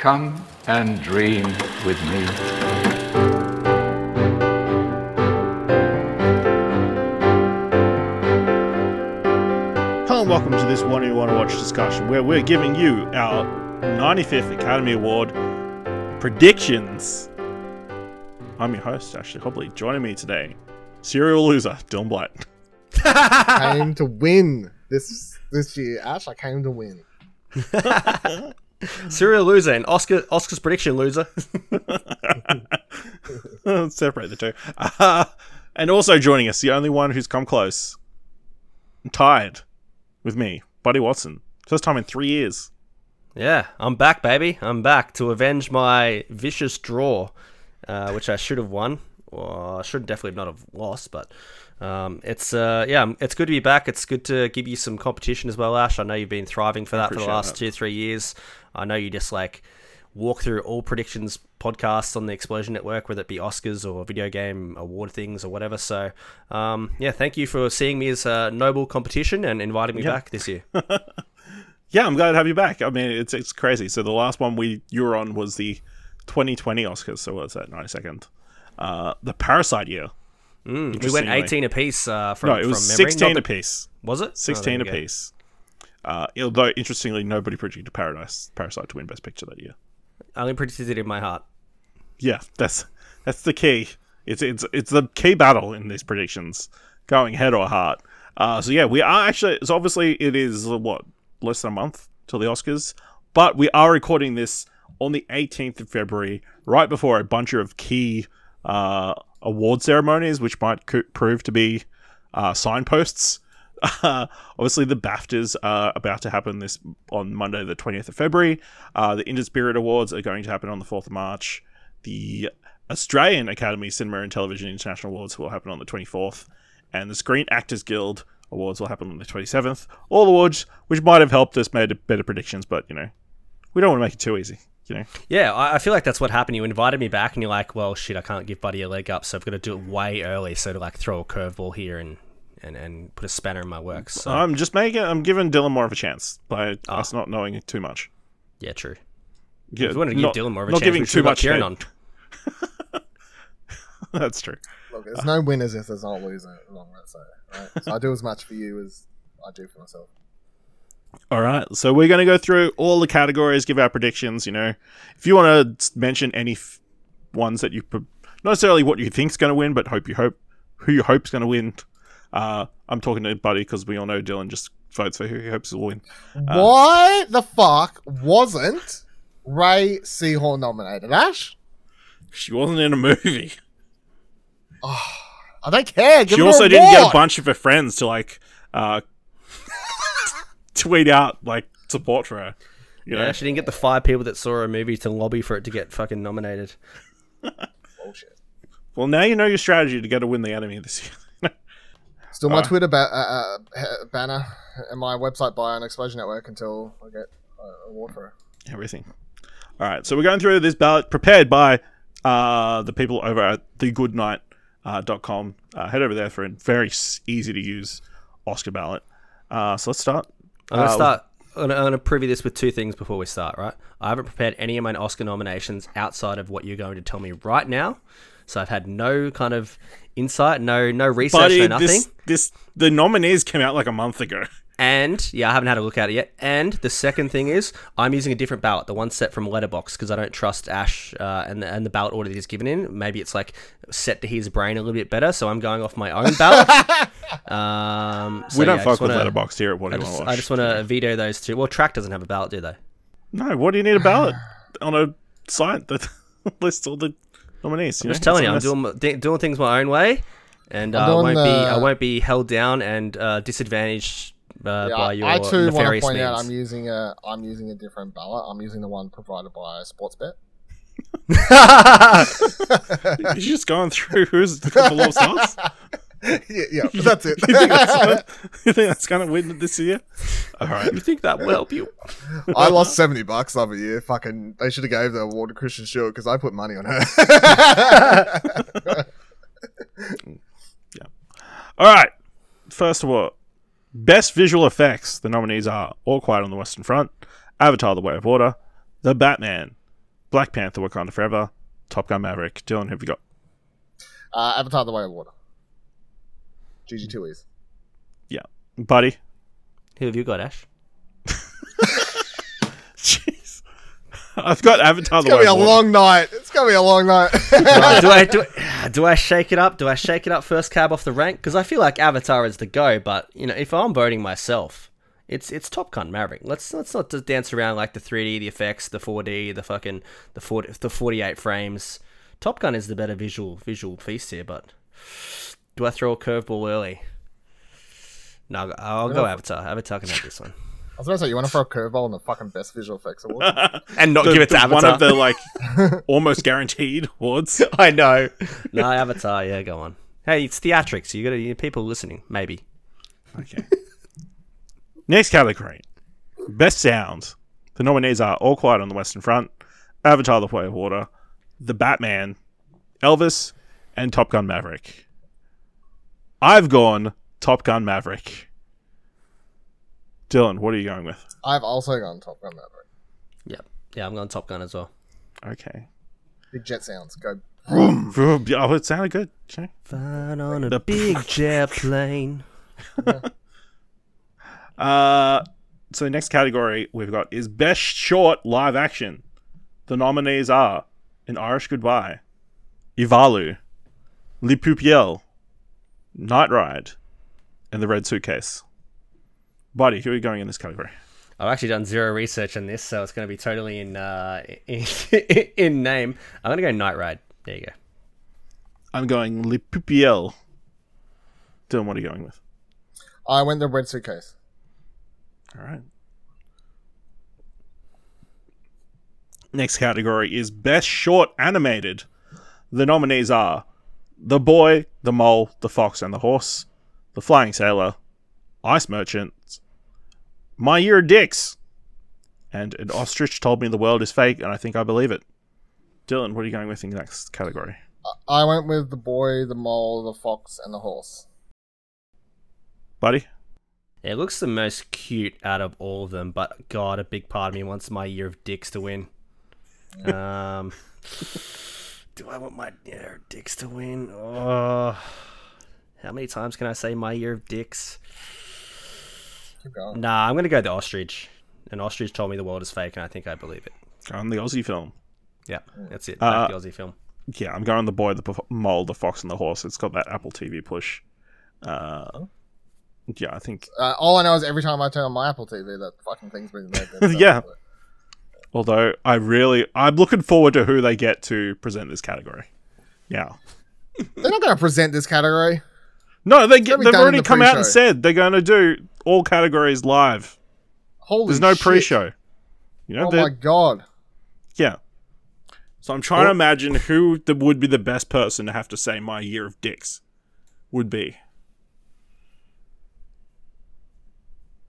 Come and dream with me. Hello and welcome to this One You Want to Watch discussion where we're giving you our 95th Academy Award predictions. I'm your host, Ashley Hobley. Joining me today, serial loser, Dylan Blight. came to win this this year. Ash, I came to win. Serial loser and Oscar Oscar's prediction loser. Separate the two. Uh, and also joining us, the only one who's come close, Tired, with me, Buddy Watson. First time in three years. yeah, I'm back, baby. I'm back to avenge my vicious draw, uh, which I should have won. Or I should definitely not have lost, but um, it's uh, yeah, it's good to be back. It's good to give you some competition as well, Ash. I know you've been thriving for that for the last that. two three years. I know you just like walk through all predictions podcasts on the Explosion Network, whether it be Oscars or video game award things or whatever. So um, yeah, thank you for seeing me as a noble competition and inviting me Yeah. back this year. Yeah, I'm glad to have you back. I mean, it's it's crazy. So the last one we you were on was the 2020 Oscars. So what's that? 92nd. Uh, the Parasite year. Mm, we went 18 apiece uh, from, No, it was memory. 16 the- apiece. Was it? 16 Oh, there you go. apiece. Uh, although interestingly, nobody predicted Paradise Parasite to win Best Picture that year. I only predicted it in my heart. Yeah, that's that's the key. It's it's it's the key battle in these predictions, going head or heart. Uh, so yeah, we are actually. So obviously, it is what less than a month till the Oscars, but we are recording this on the 18th of February, right before a bunch of key uh, award ceremonies, which might co- prove to be uh, signposts. Uh, obviously, the BAFTAs are about to happen this on Monday, the 20th of February. Uh, the Indie Spirit Awards are going to happen on the 4th of March. The Australian Academy Cinema and Television International Awards will happen on the 24th. And the Screen Actors Guild Awards will happen on the 27th. All awards which might have helped us made better predictions, but, you know, we don't want to make it too easy, you know? Yeah, I, I feel like that's what happened. You invited me back, and you're like, "Well, shit, I can't give Buddy a leg up, so I've got to do it way early." So to like throw a curveball here and and, and put a spanner in my works. So, I'm just making, I'm giving Dylan more of a chance by Ah. us not knowing too much. yeah, true. Yeah, If you wanted to not- give Dylan more of a not chance, giving too should have got much Kieran head. on. That's true. Look, there's no winners if there's not a loser along that side. Right? So I do as much for you as I do for myself. All right, so we're going to go through all the categories, give our predictions. You know, if you want to mention any f- ones that you, pro- not necessarily what you think's going to win, but hope you hope who you hope's going to win. Uh, I'm talking to Buddy because we all know Dylan just votes for who he hopes will win. Why the fuck wasn't Rhea Seehorn nominated? Ash, She wasn't in a movie. I don't care. Give she also a didn't get a award. bunch of her friends to like uh, tweet out like support for her. You know? Yeah, she didn't get the five people that saw a movie to lobby for it to get fucking nominated. Bullshit. Well, now you know your strategy to get to win the Emmy this year. Still my Uh. Twitter ba- uh, uh, banner and my website bio on Explosion Network until I get uh, an award for her. everything. All right, so we're going through this ballot prepared by uh, the people over at thegoodnight.com. Uh, dot com. uh, head over there for a very easy to use Oscar ballot. Uh, so let's start. I'm gonna Uh, start. I'm gonna, I'm gonna preview this with two things before we start. Right, I haven't prepared any of my Oscar nominations outside of what you're going to tell me right now. So I've had no kind of insight, no no research, Buddy, no nothing. this, this the nominees came out like a month ago. And yeah, I haven't had a look at it yet. And the second thing is, I'm using a different ballot, the one set from Letterboxd, because I don't trust Ash uh, and the, and the ballot order that he's given in. Maybe it's like set to his brain a little bit better, so I'm going off my own ballot. um, so we don't yeah, fuck with wanna- Letterboxd here at What Do I You just, Want to Watch. I just want to veto those two. Well, Trakt doesn't have a ballot, do they? No, what do you need a ballot on a site that lists all the nominees? I'm just telling you, I'm doing doing things my own way, and uh, I won't be I won't be held down and uh, disadvantaged uh, Yeah, by your I too want to point means. out I'm using a I'm using a different ballot. I'm using the one provided by Sportsbet. You're just going through who's the couple of stars. yeah, yeah, that's it. you, think that's gonna, you think that's gonna win this year? All right. you think that will help you? I lost seventy bucks the other year. Fucking, they should have gave the award to Kristen Stewart because I put money on her. Yeah. All right. First of all, best visual effects. The nominees are All Quiet on the Western Front, Avatar: The Way of Water, The Batman, Black Panther: Wakanda Forever, Top Gun: Maverick. Dylan, who have you got? Uh, Avatar: The Way of Water. GG two E's. Yeah, buddy. Who have you got, Ash? Jeez, I've got Avatar: It's The gonna Way be a long night. It's gonna be a long night. Right, do I do, I- do I shake it up? Do I shake it up first cab off the rank? Because I feel like Avatar is the go, but you know, if I'm voting myself, it's it's Top Gun Maverick. Let's let's not just dance around like the 3D, the effects, the 4D, the fucking the 40, the 48 frames. Top Gun is the better visual visual feast here, but do I throw a curveball early? No, I'll go Avatar. Avatar can have this one, I was gonna say you want to throw a curveball in the fucking best visual effects award. and not The- give it to the- Avatar. One of the like almost guaranteed awards. I know. no, Avatar. Yeah, go on. Hey, it's theatrics. You got to people listening. Maybe. Okay. Next category Best Sound. The nominees are All Quiet on the Western Front, Avatar The Way of Water, The Batman, Elvis, and Top Gun Maverick. I've gone Top Gun Maverick. Dylan, what are you going with? I've also gone Top Gun Maverick. Yep. Yeah, Yeah, I'm going Top Gun as well. Okay. Big jet sounds. Go. Oh, it sounded good. Okay. Fine on a The- big jet plane. Uh, so the next category we've got is Best Short Live Action. The nominees are An Irish Goodbye, Ivalu, Le Pupille, Night Ride, and The Red Suitcase. Buddy, who are you going in this category? I've actually done zero research on this, so it's going to be totally in uh, in, in name. I'm going to go Night Ride. There you go. I'm going Le Pupille. Dylan, what are you going with? I went the red suitcase. All right. Next category is Best Short Animated. The nominees are The Boy, The Mole, The Fox, and the Horse, The Flying Sailor, Ice Merchant, My Year of Dicks, and An Ostrich Told Me the World is Fake, and I Think I Believe It. Dylan, what are you going with in the next category? I went with the boy, the mole, the fox, and the horse. Buddy? It looks the most cute out of all of them, but God, a big part of me wants my year of dicks to win. Um, do I want my year of dicks to win? Oh, how many times can I say my year of dicks? Keep going. Nah, I'm gonna go the ostrich. An ostrich told me the world is fake, and I think I believe it. On the Aussie film. Yeah, that's it. Uh, the Aussie film. Yeah, I'm going The Boy, The Mole, The Fox, and the Horse. It's got that Apple TV push. Uh, yeah, I think Uh, all I know is every time I turn on my Apple TV, that fucking thing's been there. Yeah. Although I really, I'm looking forward to who they get to present this category. Yeah. They're not going to present this category. No, they get, they've already the come out and said they're going to do all categories live. Holy There's no shit. pre-show. You know, Oh my god. yeah. So I'm trying to imagine who the, would be the best person to have to say my year of dicks would be.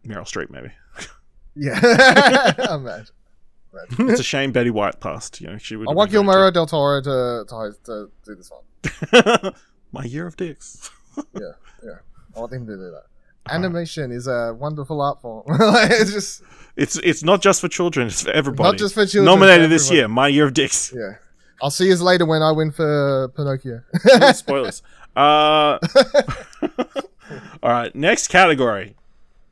Meryl Streep, maybe. Yeah. Imagine. It's a shame Betty White passed. You know, she would. I want Guillermo del Toro to, to, to do this one. my year of dicks. Yeah, yeah. I want him to do that. Animation is a wonderful art form. Like, it's just, It's it's not just for children; it's for everybody. Not just for children, Nominated for this year, My Year of Dicks. yeah. I'll see you later when I win for Pinocchio. Spoilers. Uh, all right, next category: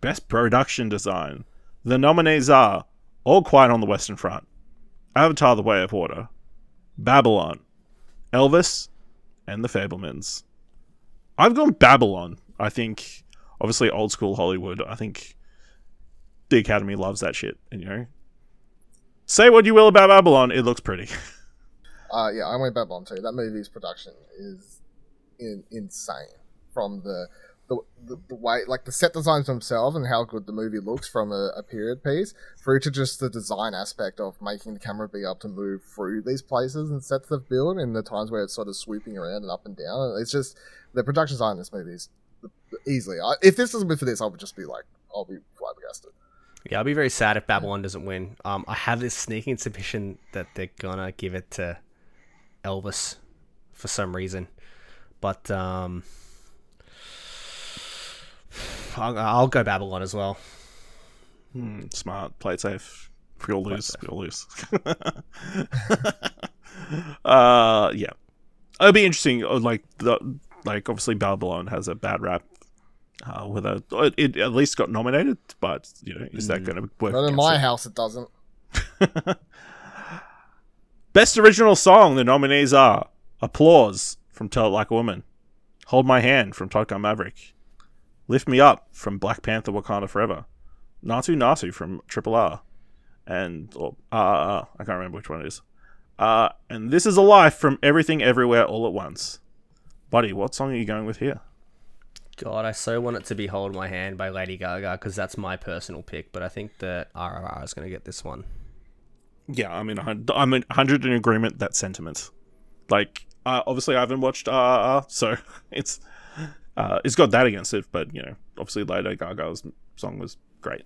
Best Production Design. The nominees are All Quiet on the Western Front, Avatar: The Way of Water, Babylon, Elvis, and The Fabelmans. I've gone Babylon. I think, obviously, old school Hollywood. I think the Academy loves that shit. And you know, say what you will about Babylon, it looks pretty. Uh, yeah, I went Babylon too. That movie's production is in, insane. From the, the the the way, like the set designs themselves and how good the movie looks from a, a period piece, through to just the design aspect of making the camera be able to move through these places and sets they've built, and the times where it's sort of swooping around and up and down. It's just the production design in this movie is easily. I, if this doesn't be for this, I would just be like, I'll be flabbergasted. Yeah, I'll be very sad if Babylon doesn't win. Um, I have this sneaking suspicion that they're gonna give it to Elvis for some reason, but um, I'll, I'll go Babylon as well. Hmm, smart, play it safe. We all lose. We all lose. uh, yeah. It'll be interesting. uh, Like the like obviously Babylon has a bad rap. Uh, whether it at least got nominated, but you know, is that going to work? But in my it? house, it doesn't. Best original song. The nominees are "Applause" from "Tell It Like a Woman," "Hold My Hand" from Top Gun Maverick, "Lift Me Up" from Black Panther: Wakanda Forever, "Naatu Naatu" from Triple R, and or uh, I can't remember which one it is. Uh, and "This Is a Life" from Everything Everywhere All at Once. Buddy, what song are you going with here? God, I so want it to be "Hold My Hand" by Lady Gaga because that's my personal pick. But I think that RRR is going to get this one. Yeah, I mean, I'm in hundred in agreement that sentiment. Like, uh, obviously, I haven't watched RRR, so it's uh, it's got that against it. But you know, obviously, Lady Gaga's song was great.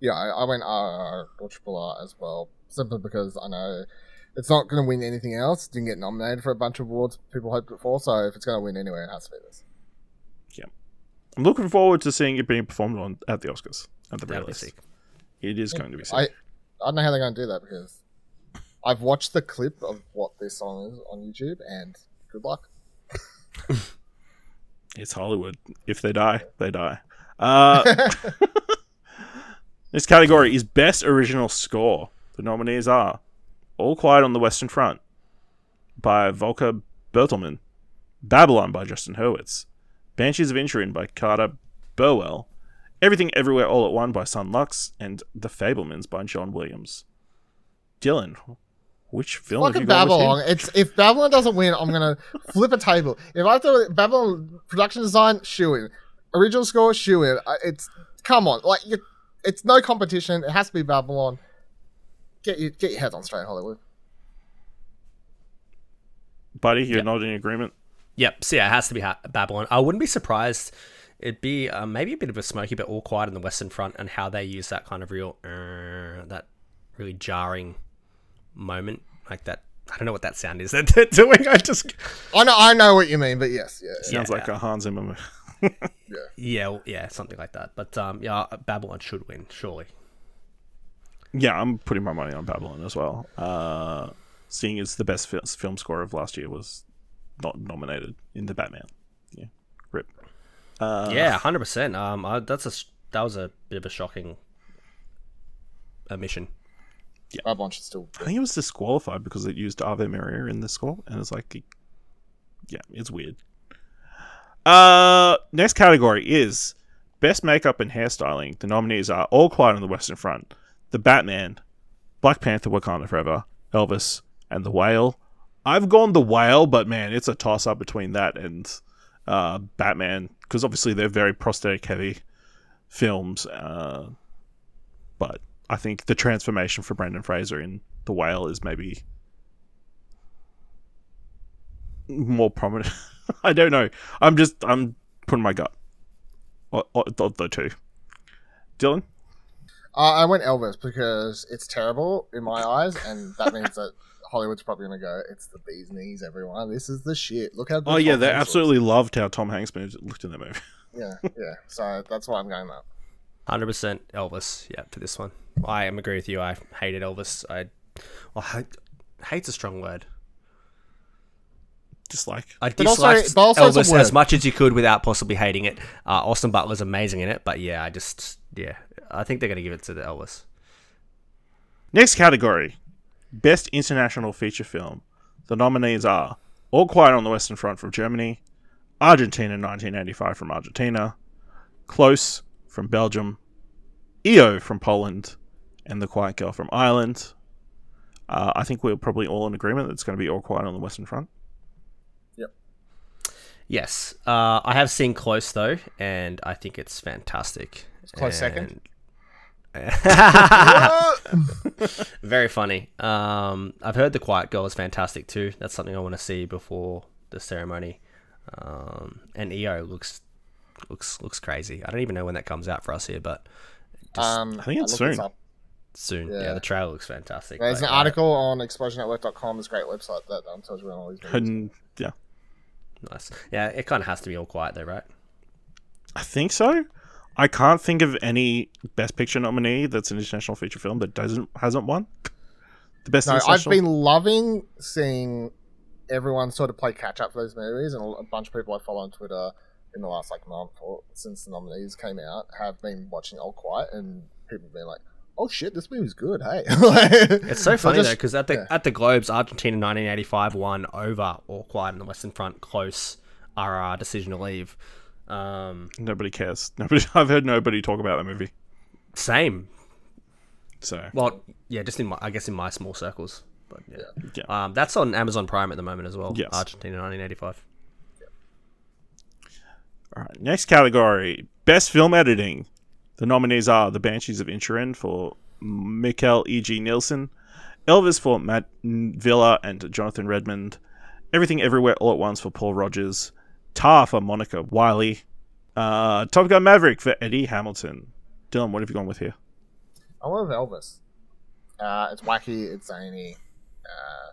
Yeah, I, I went RR or Triple R as well, simply because I know it's not going to win anything else. It didn't get nominated for a bunch of awards people hoped it for, so if it's going to win anyway, it has to be this. Yeah, I'm looking forward to seeing it being performed on at the Oscars at the very That'd least. sick. It is going to be sick. I, I don't know how they're going to do that because I've watched the clip of what this song is on YouTube, and good luck. It's Hollywood. If they die, they die. Uh, this category is Best Original Score. The nominees are All Quiet on the Western Front by Volker Bertelmann, Babylon by Justin Hurwitz, Banshees of Inisherin by Carter Burwell, Everything Everywhere All at One by Son Lux, and The Fabelmans by John Williams. Dylan, which film Fucking gone with here? Babylon. It's if Babylon doesn't win, I'm gonna flip a table. If I have Babylon production design, shoe in. Original score, shoe in. It's come on, like it's no competition. It has to be Babylon. Get your get your head on straight, Hollywood. Buddy, you're not in agreement? Yep. So yeah, it has to be ha- Babylon. I wouldn't be surprised. It'd be uh, maybe a bit of a smoky, but all quiet on the Western Front, and how they use that kind of real, uh, that really jarring moment, like that. I don't know what that sound is that they're doing. I just, I know I know what you mean, but yes, yeah. Sounds Yeah. like a Hans Zimmer movie. yeah, well, yeah, something like that. But um, yeah, Babylon should win, surely. Yeah, I'm putting my money on Babylon as well. Uh, seeing as the best fil- film score of last year was not nominated in the Batman. Yeah, rip. Uh, yeah, hundred percent. Um, I, that's a s- that was a bit of a shocking omission. Babylon should still. I think it was disqualified because it used Ave Maria in the score, and it's like, yeah, it's weird. Uh, next category is best makeup and hairstyling. The nominees are All Quiet on the Western Front, The Batman, Black Panther: Wakanda Forever, Elvis, and The Whale. I've gone The Whale, but man, it's a toss up between that and uh, Batman because obviously they're very prosthetic heavy films. Uh, but I think the transformation for Brendan Fraser in The Whale is maybe more prominent. I don't know. I'm just I'm putting my gut on on the the two. Dylan, Uh, I went Elvis because it's terrible in my eyes, and that means that Hollywood's probably gonna go. It's the bee's knees, everyone. This is the shit. Look how. good oh yeah, Tom they Hanks looks. absolutely loved how Tom Hanks looked in that movie. Yeah, yeah. So that's why I'm going that. Hundred percent Elvis. Yeah, for this one, I am agree with you. I hated Elvis. I, well, I hate's a strong word. Dislike. I But also- disliked but also Elvis as much as you could without possibly hating it. Uh, Austin Butler's amazing in it, but yeah, I just yeah, I think they're gonna give it to the Elvis. Next category, best international feature film. The nominees are All Quiet on the Western Front from Germany, Argentina 1985 from Argentina, Close from Belgium, EO from Poland, and The Quiet Girl from Ireland. Uh, I think we're probably all in agreement that it's going to be All Quiet on the Western Front. Yes, uh, I have seen Close though, and I think it's fantastic. It's close second? Very funny. Um, I've heard The Quiet Girl is fantastic too. That's something I want to see before the ceremony. Um, and EO looks looks looks crazy. I don't even know when that comes out for us here, but Um, I think it's looked this soon. up. soon. Yeah, Yeah. the trailer looks fantastic. There's but, an yeah, article on explosionnetwork.com. It's a great website that um, tells you when all these movies. And yeah, Nice. Yeah, it kind of has to be all quiet though, right? I think so. I can't think of any Best Picture nominee that's an international feature film that doesn't hasn't won. The best. No, I've been loving seeing everyone sort of play catch up for those movies, and a bunch of people I follow on Twitter in the last like month or since the nominees came out have been watching All Quiet, and people have been like, "Oh shit, this movie's good." Hey, It's so funny though, 'cause just- though because at the yeah. at the Globes, Argentina 1985 won over All Quiet on the Western Front, close RR decision to leave. Um, Nobody cares. Nobody. I've heard nobody talk about that movie. same. So Well, yeah, just in my I guess in my small circles, but yeah. yeah. Um, that's on Amazon Prime at the moment as well. Yes. Argentina 1985. All right. Next category: Best Film Editing. The nominees are The Banshees of Inisherin for Mikkel E. G. Nielsen, Elvis for Matt Villa and Jonathan Redmond, Everything Everywhere All at Once for Paul Rogers, Tar for Monika Willi, uh, Top Gun Maverick for Eddie Hamilton. Dylan, what have you gone with here? I love Elvis. Uh, it's wacky, it's zany. Uh,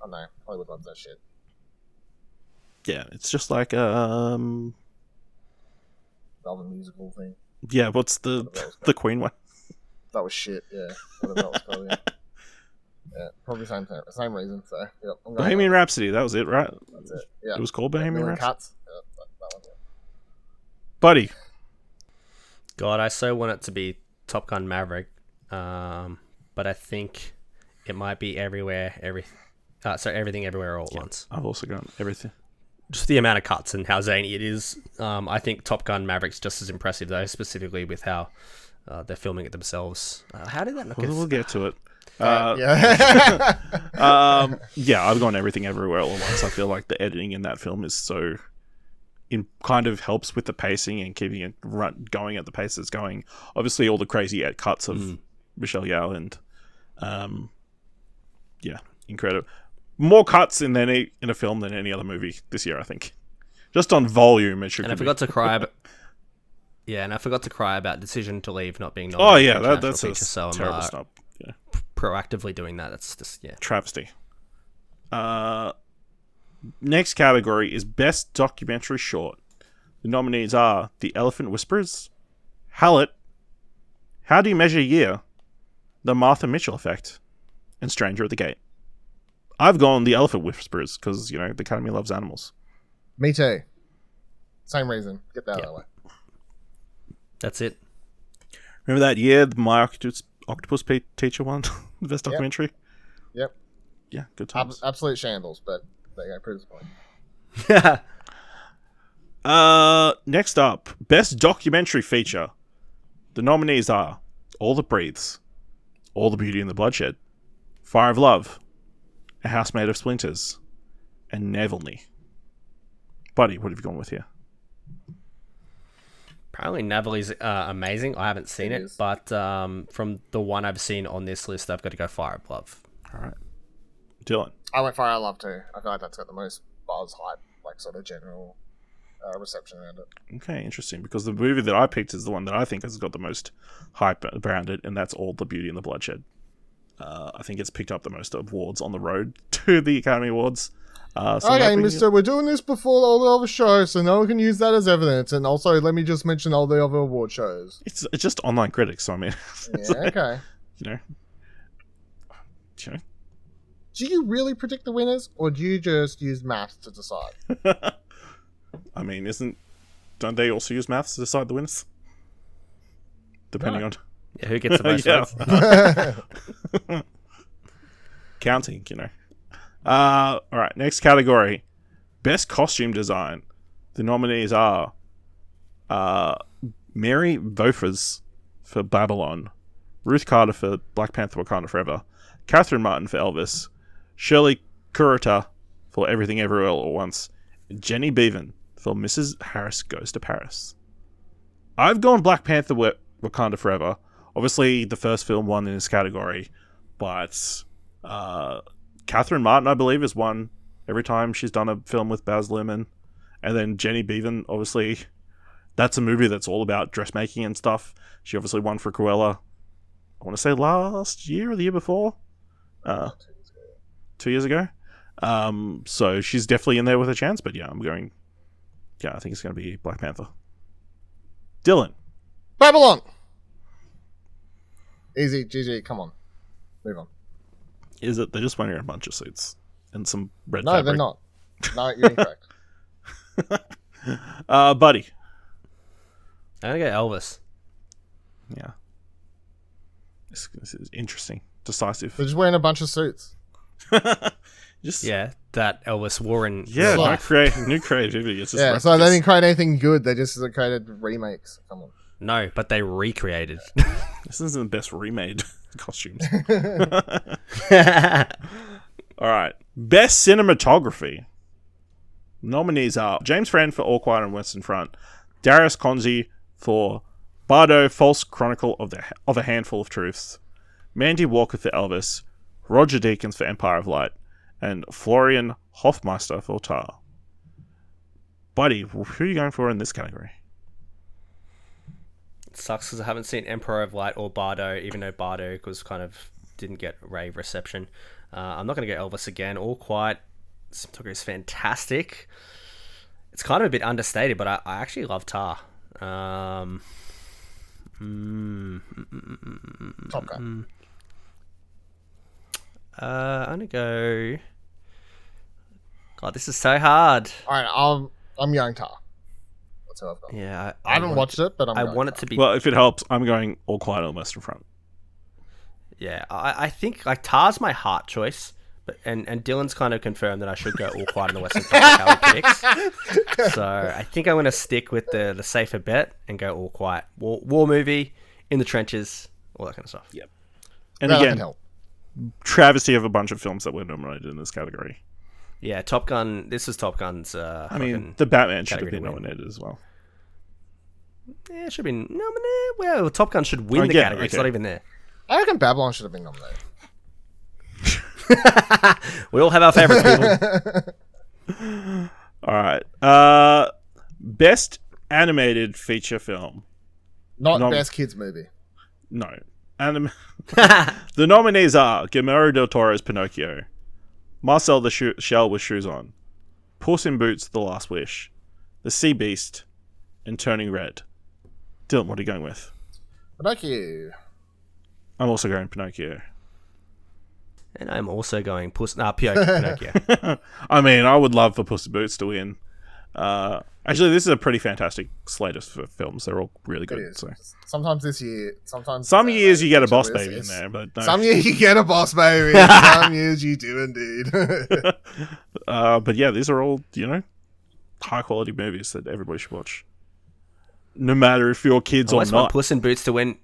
I don't know. Hollywood loves that shit. Yeah, it's just like um, Velvet musical thing. Yeah. What's the the Queen one? That was shit. Yeah, whatever that was called. Yeah. yeah, probably same thing, same reason. So, yep. I'm Bohemian with Rhapsody. That was it, right? That's it. Yeah. It was called Bohemian Million Rhapsody. cuts. Yeah, that, that one, yeah. Buddy, God, I so want it to be Top Gun Maverick, um, but I think it might be everywhere, every, uh, so everything everywhere all at once. I've also got everything. Just the amount of cuts and how zany it is. Um, I think Top Gun Maverick's just as impressive though, specifically with how uh, they're filming it themselves. Uh, how did that not get? We'll, we'll get to it. Uh, yeah. um, yeah, I've gone everything everywhere all at once. I feel like the editing in that film is so, in kind of helps with the pacing and keeping it run, going at the pace it's going. Obviously, all the crazy ed cuts of Michelle Yeoh and, um, yeah, incredible. More cuts in any in a film than any other movie this year. I think, just on volume, it should. And I be. forgot to cry. About, yeah, and I forgot to cry about Decision to Leave not being Oh yeah, that, that's a Feature, so I'm terrible uh, snub. Yeah. proactively doing that. That's just yeah. travesty. Uh, next category is best documentary short. The nominees are The Elephant Whisperers, Haulout, How Do You Measure Year, The Martha Mitchell Effect, and Stranger at the Gate. I've gone The Elephant whispers because you know the Academy loves animals. Me too. Same reason. Get that out of the way. That's it. Remember that year the My Octopus, Octopus Pe- Teacher won the best documentary? Yep. Yeah, good Ab- absolute shambles, but there you go. Proves the point. Uh, next up, best documentary feature. The nominees are All That Breathes, All the Beauty and the Bloodshed, Fire of Love, A House Made of Splinters, and Navalny. Buddy, what have you gone with here? Apparently, Navalny's uh, amazing. I haven't seen It it, is. but um, from the one I've seen on this list, I've got to go Fire of Love. All right, Dylan. I went Fire I Love too. I feel like that's got the most buzz, hype, like sort of general uh, reception around it. Okay, interesting. Because the movie that I picked is the one that I think has got the most hype around it, and that's All the Beauty and the Bloodshed. Uh, I think it's picked up the most awards on the road to the Academy Awards. Uh, so Okay, Mister, we're doing this before all the other shows, so no one can use that as evidence. And also, let me just mention all the other award shows. It's it's just online critics. So I mean, Yeah, okay. you know, you know, Do you really predict the winners, or do you just use maths to decide? I mean, isn't don't they also use maths to decide the winners? Depending No. on Yeah, who gets the most Yeah. votes? counting, you know. Uh, all right, next category: best costume design. The nominees are uh, Mary Zophres for Babylon, Ruth Carter for Black Panther: Wakanda Forever, Catherine Martin for Elvis, Shirley Kurata for Everything Everywhere All at Once, and Jenny Beavan for Mrs. Harris Goes to Paris. I've gone Black Panther: Wakanda Forever. Obviously, the first film won in this category, but uh, Catherine Martin, I believe, has won every time she's done a film with Baz Luhrmann, and then Jenny Beavan, obviously, that's a movie that's all about dressmaking and stuff. She obviously won for Cruella. I want to say last year or the year before, uh, two years ago. Um, so she's definitely in there with a chance. But yeah, I'm going. Yeah, I think it's going to be Black Panther. Dylan, Babylon. Easy, GG. Come on, move on. Is it? They're just wearing a bunch of suits and some red No, fabric. they're not. No, you're incorrect. Uh, buddy. I'm gonna go Elvis. Yeah. This, this is interesting, decisive. They're just wearing a bunch of suits. Just Yeah, that Elvis wore in. yeah, real no life. create new creativity. It's just Yeah, so they replicas. didn't create anything good. They just created remakes. Come on. No, but they recreated. This isn't the best remade costumes. All right. Best cinematography. Nominees are James Friend for All Quiet on Western Front, Darius Khondji for Bardo, False Chronicle of the of a Handful of Truths, Mandy Walker for Elvis, Roger Deakins for Empire of Light, and Florian Hoffmeister for Tar. Buddy, who are you going for in this category? Sucks because I haven't seen Emperor of Light or Bardo, even though Bardo was kind of didn't get rave reception. Uh, I'm not going to go Elvis again. All Quiet cinematography is fantastic. It's kind of a bit understated, but I, I actually love Tar. Um, mm, Top Gun. uh, I'm going to go. God, this is so hard. All right, I'm I'm going Tar. That's who I've got. Yeah, I haven't watched it, but I'm. I going want it to be Well, if it helps, I'm going All Quiet on the Western Front. Yeah, I, I think like Tar's my heart choice, but and, and Dylan's kind of confirmed that I should go all quiet on the Western Front. like how he picks. So I think I'm going to stick with the the safer bet and go all quiet. War, war movie in the trenches, all that kind of stuff. Yep. And Yeah, again, help. travesty of a bunch of films that were nominated in this category. Yeah, Top Gun. This is Top Gun's. Uh, I mean, the Batman should have been nominated as well. yeah, it should be nominated. Well, Top Gun should win Oh, the yeah, category. It's not even there. I reckon Babylon should have been nominated. We all have our favorites, people. All right. Uh, best animated feature film. Not Nom- best kids movie. No. Anim- the nominees are Guillermo del Toro's Pinocchio, Marcel the Sho- Shell with Shoes On, Puss in Boots: The Last Wish, The Sea Beast, and Turning Red. Dylan, what are you going with? Pinocchio. I'm also going Pinocchio. and I'm also going Puss. Nah, Pinocchio. Pinocchio. I mean, I would love for Puss in Boots to win. Uh, actually, this is a pretty fantastic slate of f- films. They're all really good. So. Sometimes this year, sometimes Some years you get a boss list baby in there, but no. Some years you get a boss baby. some years you do indeed. Uh, but yeah, these are all you know high quality movies that everybody should watch, no matter if you're kids I or almost want not. Puss in Boots to win.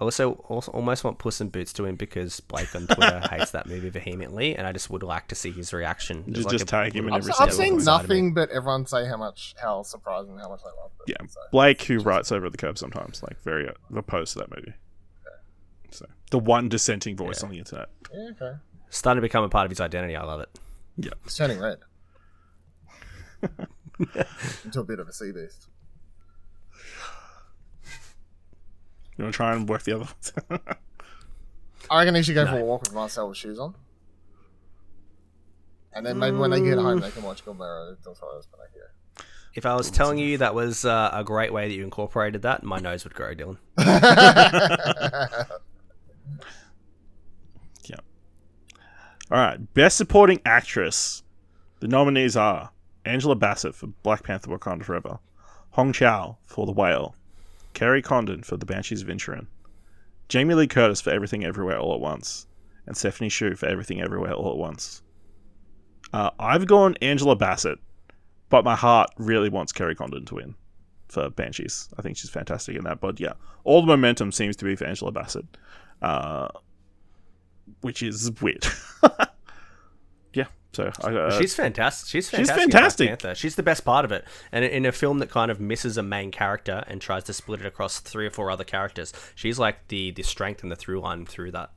I also, also almost want Puss in Boots to win because Blake on Twitter hates that movie vehemently, and I just would like to see his reaction. There's Just- like just a tag him in little I've, every I've seen one. inside of me. nothing but everyone say how much, how surprising, how much they love it. Yeah, So. Blake, who writes over the curb sometimes, like very uh, opposed to that movie. So the one dissenting voice Yeah. on the internet. Yeah, okay. Starting to become a part of his identity. I love it. Yeah, It's turning red. Into a bit of a sea beast. You want to try and work the other ones? I reckon he should go for a walk with Marcel with shoes on. And then maybe when they get home, they can watch Guillermo del Toro's Pinocchio. If I was telling you that was uh, a great way that you incorporated that, my nose would grow, Dylan. yeah. All right, best supporting actress. The nominees are Angela Bassett for Black Panther: Wakanda Forever, Hong Chau for The Whale, Kerry Condon for The Banshees of Inisherin, Jamie Lee Curtis for Everything Everywhere All at Once, and Stephanie Hsu for Everything Everywhere All at Once. Uh, I've gone Angela Bassett, but my heart really wants Kerry Condon to win for Banshees. I think she's fantastic in that. But yeah, all the momentum seems to be for Angela Bassett, uh, which is weird. yeah, so I, uh, she's fantastic. She's fantastic. in Black fantastic. Panther. She's the best part of it. And in a film that kind of misses a main character and tries to split it across three or four other characters, she's like the the strength and the through line through that.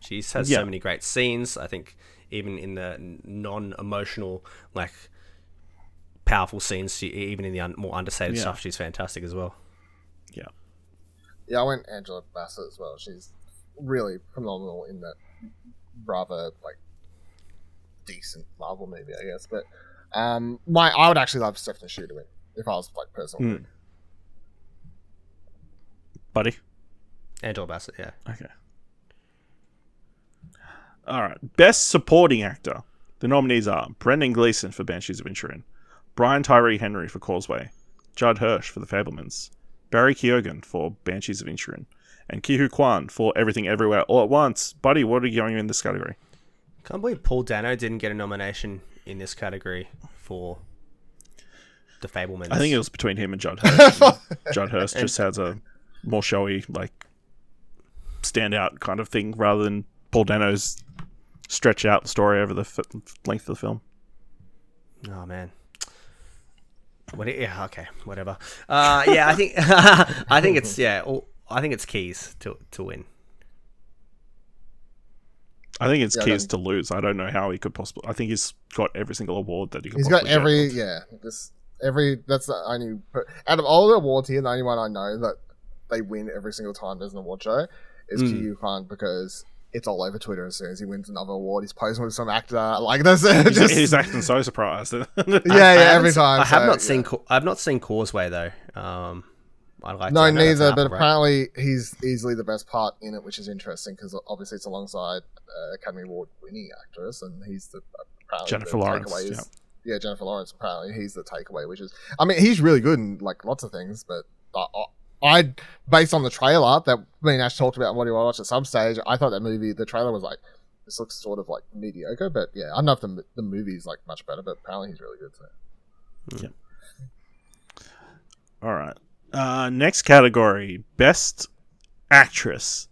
She has Yeah. so many great scenes. I think even in the non emotional like powerful scenes, she, even in the un- more understated Yeah. stuff, she's fantastic as well. yeah. Yeah, I went Angela Bassett as well. She's really phenomenal in that rather like decent Marvel movie, I guess. But um, my I would actually love Stephanie Hsu to win if I was like personal. Mm. buddy. Angela Bassett, yeah. Okay. All right. Best supporting actor. The nominees are Brendan Gleeson for Banshees of Inisherin, Brian Tyree Henry for Causeway, Judd Hirsch for The Fabelmans, Barry Keoghan for Banshees of Inisherin, and Ke Huy Quan for Everything Everywhere All at Once. Buddy, what are you going in this category? Can't believe Paul Dano didn't get a nomination in this category for The Fabelmans. I think it was between him and Judd Hirsch. Judd Hirsch just has a more showy, like, standout kind of thing rather than Paul Dano's stretch out story over the f- length of the film. Oh man. What? Yeah. Okay. Whatever. Uh, yeah. I think. I think it's yeah. all- I think it's keys to to win. I think it's Yeah, keys to lose. I don't know how he could possibly. I think he's got every single award that he could. He's got possibly get. every yeah. This every that's the only out of all the awards here, the only one I know that they win every single time there's an award show is Mm. Ke Huy Quan because it's all over Twitter as soon as he wins another award. He's posing with some actor like this. He's, just, he's acting so surprised. yeah, I yeah, haven't every time. I have so, not yeah. seen. Ca- I've not seen Causeway though. Um, I like. No, I know that's an neither. But Apple Ray. apparently, he's easily the best part in it, which is interesting because obviously it's alongside uh, Academy Award winning actress, and he's the Jennifer the Lawrence, takeaway yeah. Yeah, Jennifer Lawrence. Apparently, he's the takeaway, which is. I mean, he's really good in like lots of things, but I, I based on the trailer that me and Ash talked about and what he watch at some stage, I thought that movie, the trailer was like. This looks sort of like mediocre, but yeah, I don't know if the the movie's like much better, but apparently he's really good. So. All right. Uh, next category: Best Actress.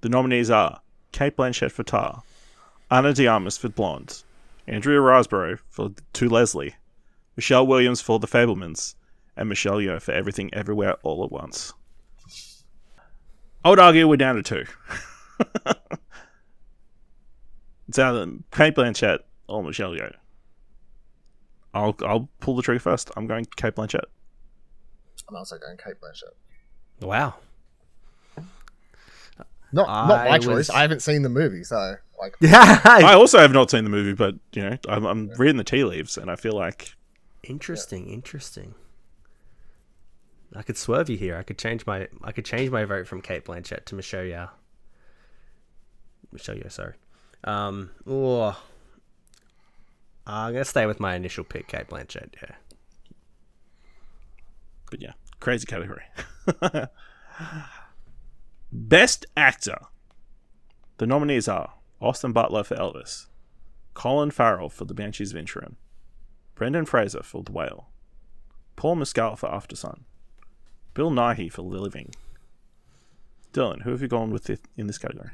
The nominees are Cate Blanchett for Tar, Ana de Armas for Blonde, Andrea Riseborough for To Leslie, Michelle Williams for The Fabelmans, and Michelle Yeoh for Everything Everywhere All at Once. I would argue we're down to two. it's either Cate Blanchett or Michelle Yeoh. I'll I'll pull the trigger first. I'm going Cate Blanchett. I'm also going Cate Blanchett. Wow. Not not my choice. was- I haven't seen the movie, so like Yeah. I also have not seen the movie, but you know, I'm, I'm reading the tea leaves, and I feel like Interesting, interesting. I could swerve you here. I could change my I could change my vote from Cate Blanchett to Michelle Yeoh. Michelle Yeoh, sorry. Um, oh, I'm gonna stay with my initial pick, Cate Blanchett. Yeah. but yeah, crazy category. Best actor. The nominees are Austin Butler for Elvis, Colin Farrell for The Banshees of Inisherin, Brendan Fraser for The Whale, Paul Mescal for Aftersun, Bill Nighy for The Living. Dylan, who have you gone with in this category?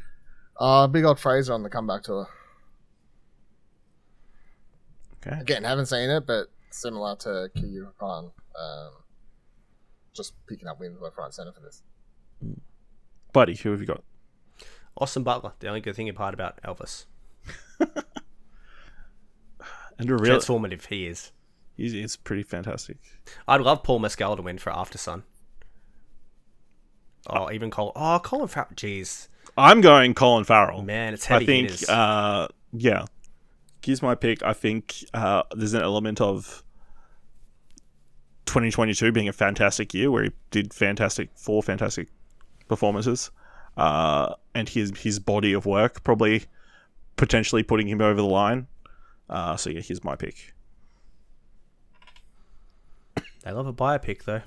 uh big old Fraser on the comeback tour. Okay. Again, haven't seen it, but similar to Kiyu Kwan, um just picking up wins left, right, and center for this. Buddy, who have you got? Austin Butler. The only good thing apart about Elvis. And a real, Transformative he is. he's, he's pretty fantastic. I'd love Paul Mescal to win for Aftersun. Oh, even Colin. Oh, Colin Farrell. Jeez, I'm going Colin Farrell. man, it's heavy. I think, hitters. uh, yeah, here's my pick. I think uh, there's an element of 2022 being a fantastic year where he did fantastic, four fantastic performances, uh, and his his body of work probably potentially putting him over the line. Uh, so yeah, here's my pick. they love a biopic though.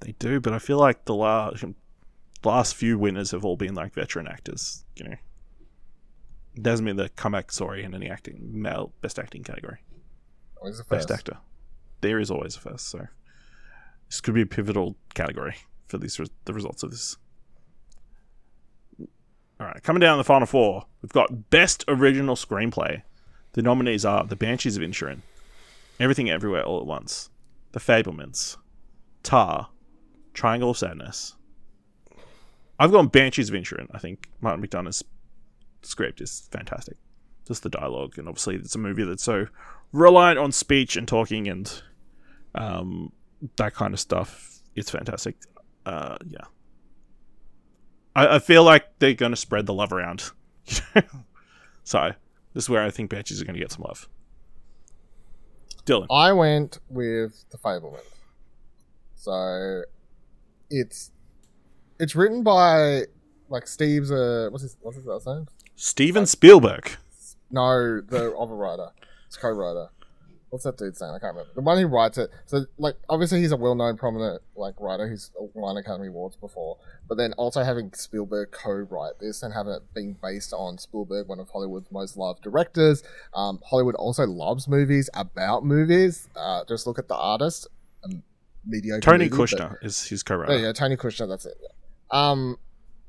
They do, but I feel like the last last few winners have all been like veteran actors. You know, it doesn't mean the comeback story in any acting male best acting category. Always the best first. actor. There is always a first, so this could be a pivotal category for these res- the results of this. All right, coming down the final four, we've got best original screenplay. The nominees are The Banshees of Inisherin, Everything Everywhere All at Once, The Fabelmans, Tar, Triangle of Sadness. I've gone Banshees of Inisherin. I think Martin McDonagh's script is fantastic. Just the dialogue, and obviously it's a movie that's so reliant on speech and talking and um, that kind of stuff. It's fantastic. Uh, yeah. I, I feel like they're going to spread the love around. so, this is where I think Banshees are going to get some love. Dylan. I went with the Fableman. So it's it's written by like Steve's uh what's his what's his last name? Steven Spielberg. No, the other writer. It's co-writer. What's that dude's name? I can't remember. The one who writes it. So, like, obviously he's a well-known, prominent like writer who's won Academy Awards before. But then also having Spielberg co-write this and having it being based on Spielberg, one of Hollywood's most loved directors. Um, Hollywood also loves movies about movies. Uh, just look at the artist. Mediocre Tony movie, but- Kushner is his Oh, co-writer. yeah, Tony Kushner. That's it. Yeah. Um,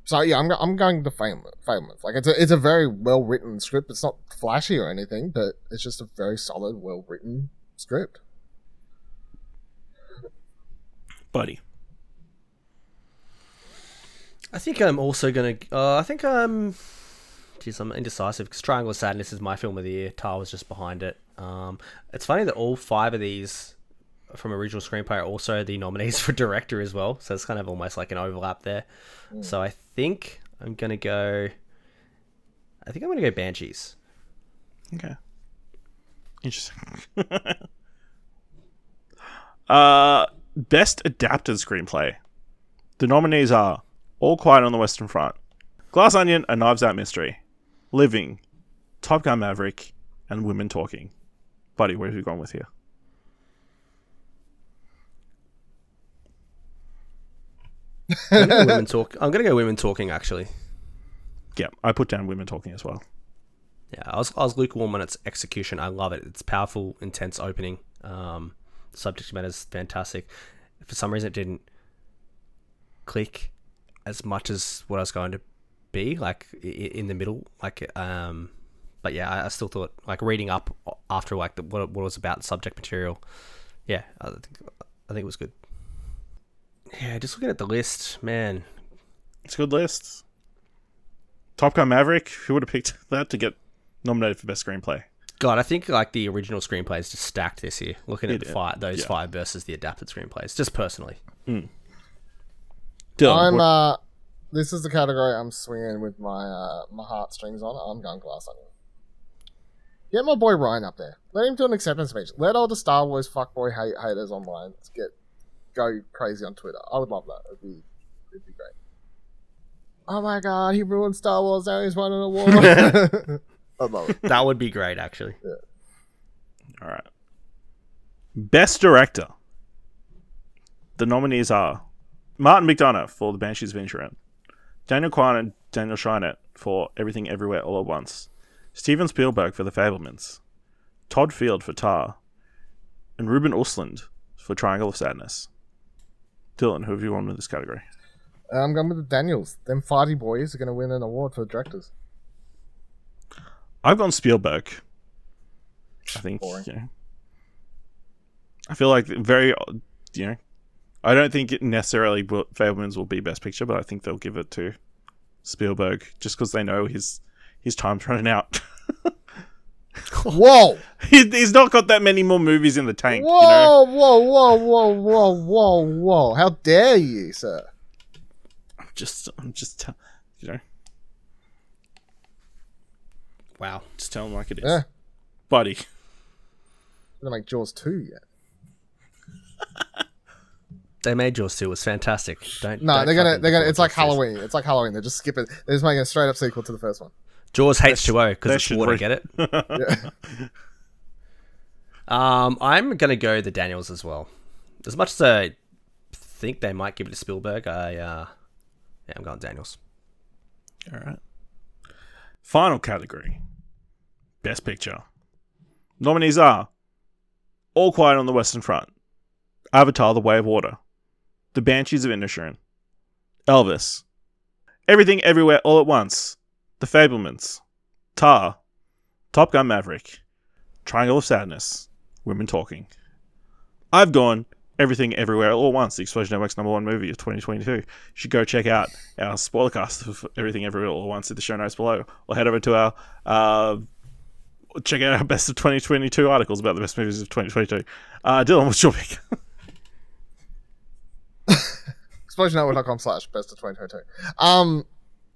so yeah, I'm I'm going to fame Fabelmans. Like it's a it's a very well written script. It's not flashy or anything, but it's just a very solid, well written script. Buddy. I think I'm also gonna. Uh, I think I'm. Geez, I'm indecisive because Triangle of Sadness is my film of the year. Tar was just behind it. Um, it's funny that all five of these from original screenplay are also the nominees for director as well. So it's kind of almost like an overlap there. So I think I'm gonna go. I think I'm gonna go Banshees. Okay. Interesting. uh, best adapted screenplay. The nominees are All Quiet on the Western Front, Glass Onion, A Knives Out Mystery, Living, Top Gun Maverick, and Women Talking. Buddy, where have you gone with here? I'm gonna go women talk. I'm gonna go women talking actually. Yeah, I put down Women Talking as well. Yeah, I was I was lukewarm on its execution. I love it. It's powerful, intense opening. Um, subject matter is fantastic. For some reason, it didn't click as much as what I was going to be like in the middle. Like, um, but yeah, I, I still thought like reading up after like the, what, what it was about the subject material. Yeah, I think I think it was good. Yeah, just looking at the list, man. It's a good list. Top Gun Maverick, who would have picked that to get nominated for Best Screenplay? God, I think like the original screenplay is just stacked this year. Looking at It- the five, those yeah. five versus the adapted screenplays, just personally. Dylan, I'm what- uh, this is the category I'm swinging with my uh my heartstrings on. I'm going Glass Onion. Get my boy Ryan up there. Let him do an acceptance speech. Let all the Star Wars fuckboy hate haters online get go crazy on Twitter. I would love that. It'd be it'd be great. Oh my god, he ruined Star Wars. Now he's won an award. I'd love it. That would be great, actually. All right. Best Director. The nominees are Martin McDonagh for The Banshees of Inisherin, Daniel Kwan and Daniel Scheinert for Everything Everywhere All at Once, Steven Spielberg for The Fabelmans, Todd Field for Tar, and Ruben Östlund for Triangle of Sadness. Dylan, who have you won with this category? I'm going with the Daniels. Them farty boys are going to win an award for directors. I've gone Spielberg. I think. Boring. You I feel like very, you know, I don't think it necessarily will, Fabelmans will be Best Picture, but I think they'll give it to Spielberg just because they know his his time's running out. Whoa! he, he's not got that many more movies in the tank. Whoa, You know, whoa, whoa, whoa, whoa, whoa, whoa. How dare you, sir? I'm just, I'm just, tell- you know, Wow. just tell him like it is, Yeah. buddy. Gonna make Jaws 2 yet. They made Jaws two. It was fantastic. Don't. No, don't they're gonna they're gonna it's like it Halloween. It's like Halloween. They're just skipping they're just making a straight up sequel to the first one. Jaws H2O because it's water. re- Get it? Yeah. Um, I'm gonna go the Daniels as well. As much as I think they might give it to Spielberg, I uh, yeah, I'm going Daniels. All right. Final category Best Picture. Nominees are All Quiet on the Western Front, Avatar The Way of Water, The Banshees of Inisherin, Elvis, Everything Everywhere All at Once, The Fabelmans, Tar, Top Gun Maverick, Triangle of Sadness, Women Talking. I've gone Everything Everywhere All at Once, the Explosion Network's number one movie of 2022. You should go check out our spoiler cast of Everything Everywhere All at Once in the show notes below, or head over to our uh, check out our best of 2022 articles about the best movies of 2022. Uh, Dylan, what's your pick? ExplosionNetwork.com slash best of 2022. Um,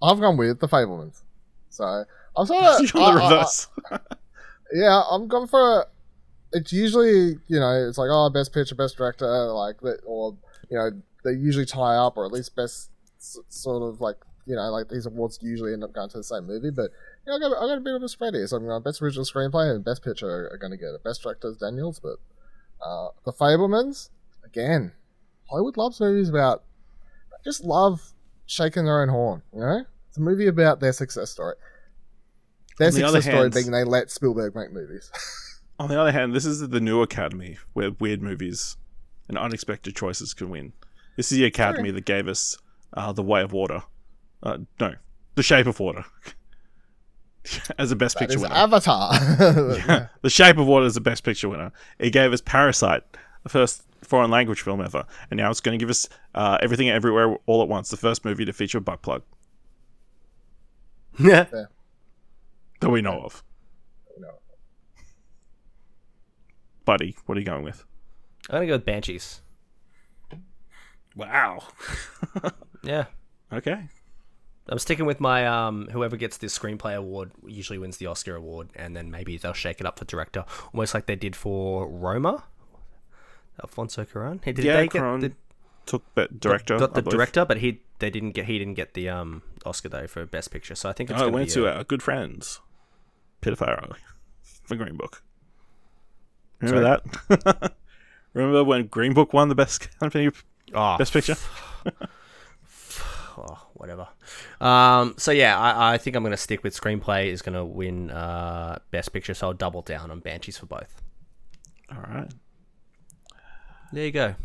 I've gone with the Fabelmans. So I'm sort of the reverse. yeah, I'm going for. A, it's usually you know it's like oh best picture, best director, like that, or you know they usually tie up, or at least best sort of like you know like these awards usually end up going to the same movie, but you know I got, I got a bit of a spread here. So I'm going best original screenplay and best picture are, are going to get it. Best director is Daniels, but uh, the Fabelmans again. Hollywood loves movies about just love shaking their own horn. You know, it's a movie about their success story. Their the success story being they let Spielberg make movies. On the other hand, this is the new Academy where weird movies and unexpected choices can win. This is the Academy that gave us uh, The Way of Water. Uh, no, The Shape of Water. As a Best That Picture winner. Avatar. the Shape of Water is the Best Picture winner. It gave us Parasite, the first foreign language film ever. And now it's going to give us uh, Everything Everywhere All at Once, the first movie to feature a butt plug Yeah. that we know of. No. Buddy, what are you going with? I'm gonna go with Banshees. Wow. Yeah. Okay. I'm sticking with my um whoever gets this screenplay award usually wins the Oscar award and then maybe they'll shake it up for director almost like they did for Roma. Alfonso Cuarón. He did yeah, they get Cuarón the, took the director. got the I believe. director but he they didn't get he didn't get the um Oscar though for best picture. So I think it's Oh, it went to a- our good friends, Peter Farrelly, for Green Book. Remember that? Remember when Green Book won the best company, oh, best picture? oh, whatever. Um, so yeah, I, I think I'm going to stick with screenplay is going to win uh, best picture. So I'll double down on Banshees for both. All right. There you go.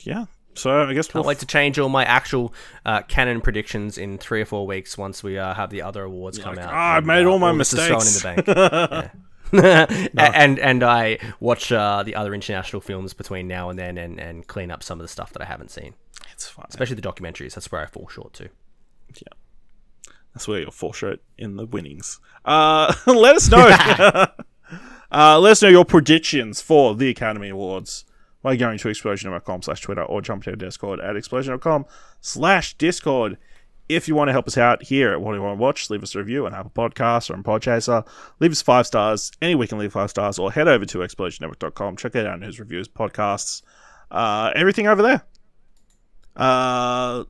Yeah. So I guess Can't we'll wait to change all my actual uh, canon predictions in three or four weeks once we uh, have the other awards come like, out. "Ah, I've made uh, all my this is thrown in mistakes." the bank. And and I watch uh, the other international films between now and then and, and clean up some of the stuff that I haven't seen, it's fine. especially the documentaries. That's where I fall short too. Yeah. That's where you'll fall short in the winnings. Uh, let us know. uh, let us know your predictions for the Academy Awards by going to explosion.com slash Twitter or jump to Discord at explosion.com slash Discord. If you want to help us out here at What Do You Want to Watch, leave us a review on Apple Podcasts or on Podchaser. Leave us five stars. Any we can leave five stars or head over to explosionnetwork.com. Check it out our news reviews, podcasts, uh, everything over there. Uh,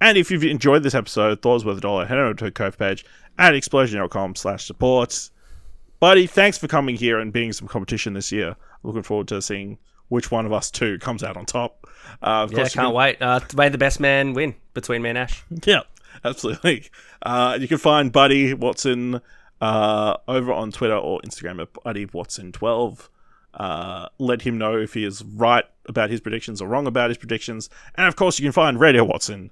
and if you've enjoyed this episode, thought it was worth a dollar, head over to the Cove page at explosion.com slash support. Buddy, thanks for coming here and being some competition this year. Looking forward to seeing which one of us two comes out on top. Uh, of Yeah, can't can- wait. Uh, may the best man win between me and Ash. yeah, absolutely. Uh, you can find Buddy Watson uh, over on Twitter or Instagram at Buddy Watson12. Uh, let him know if he is right about his predictions or wrong about his predictions. And of course, you can find Radio Watson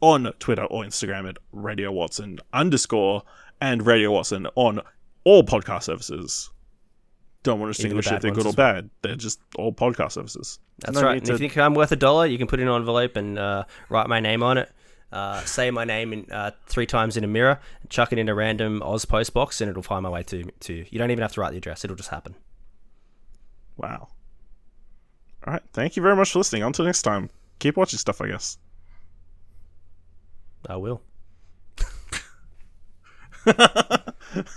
on Twitter or Instagram at Radio Watson underscore and Radio Watson on all podcast services. Don't want to Even the distinguish if they're good or bad. They're just all podcast services. That's No right. And to- if you think I'm worth a dollar, you can put it in an envelope and uh, write my name on it. Uh, say my name in uh, three times in a mirror, chuck it in a random Oz post box, and it'll find my way to to you. You don't even have to write the address; it'll just happen. Wow. All right. Thank you very much for listening. Until next time, keep watching stuff, I guess. I will.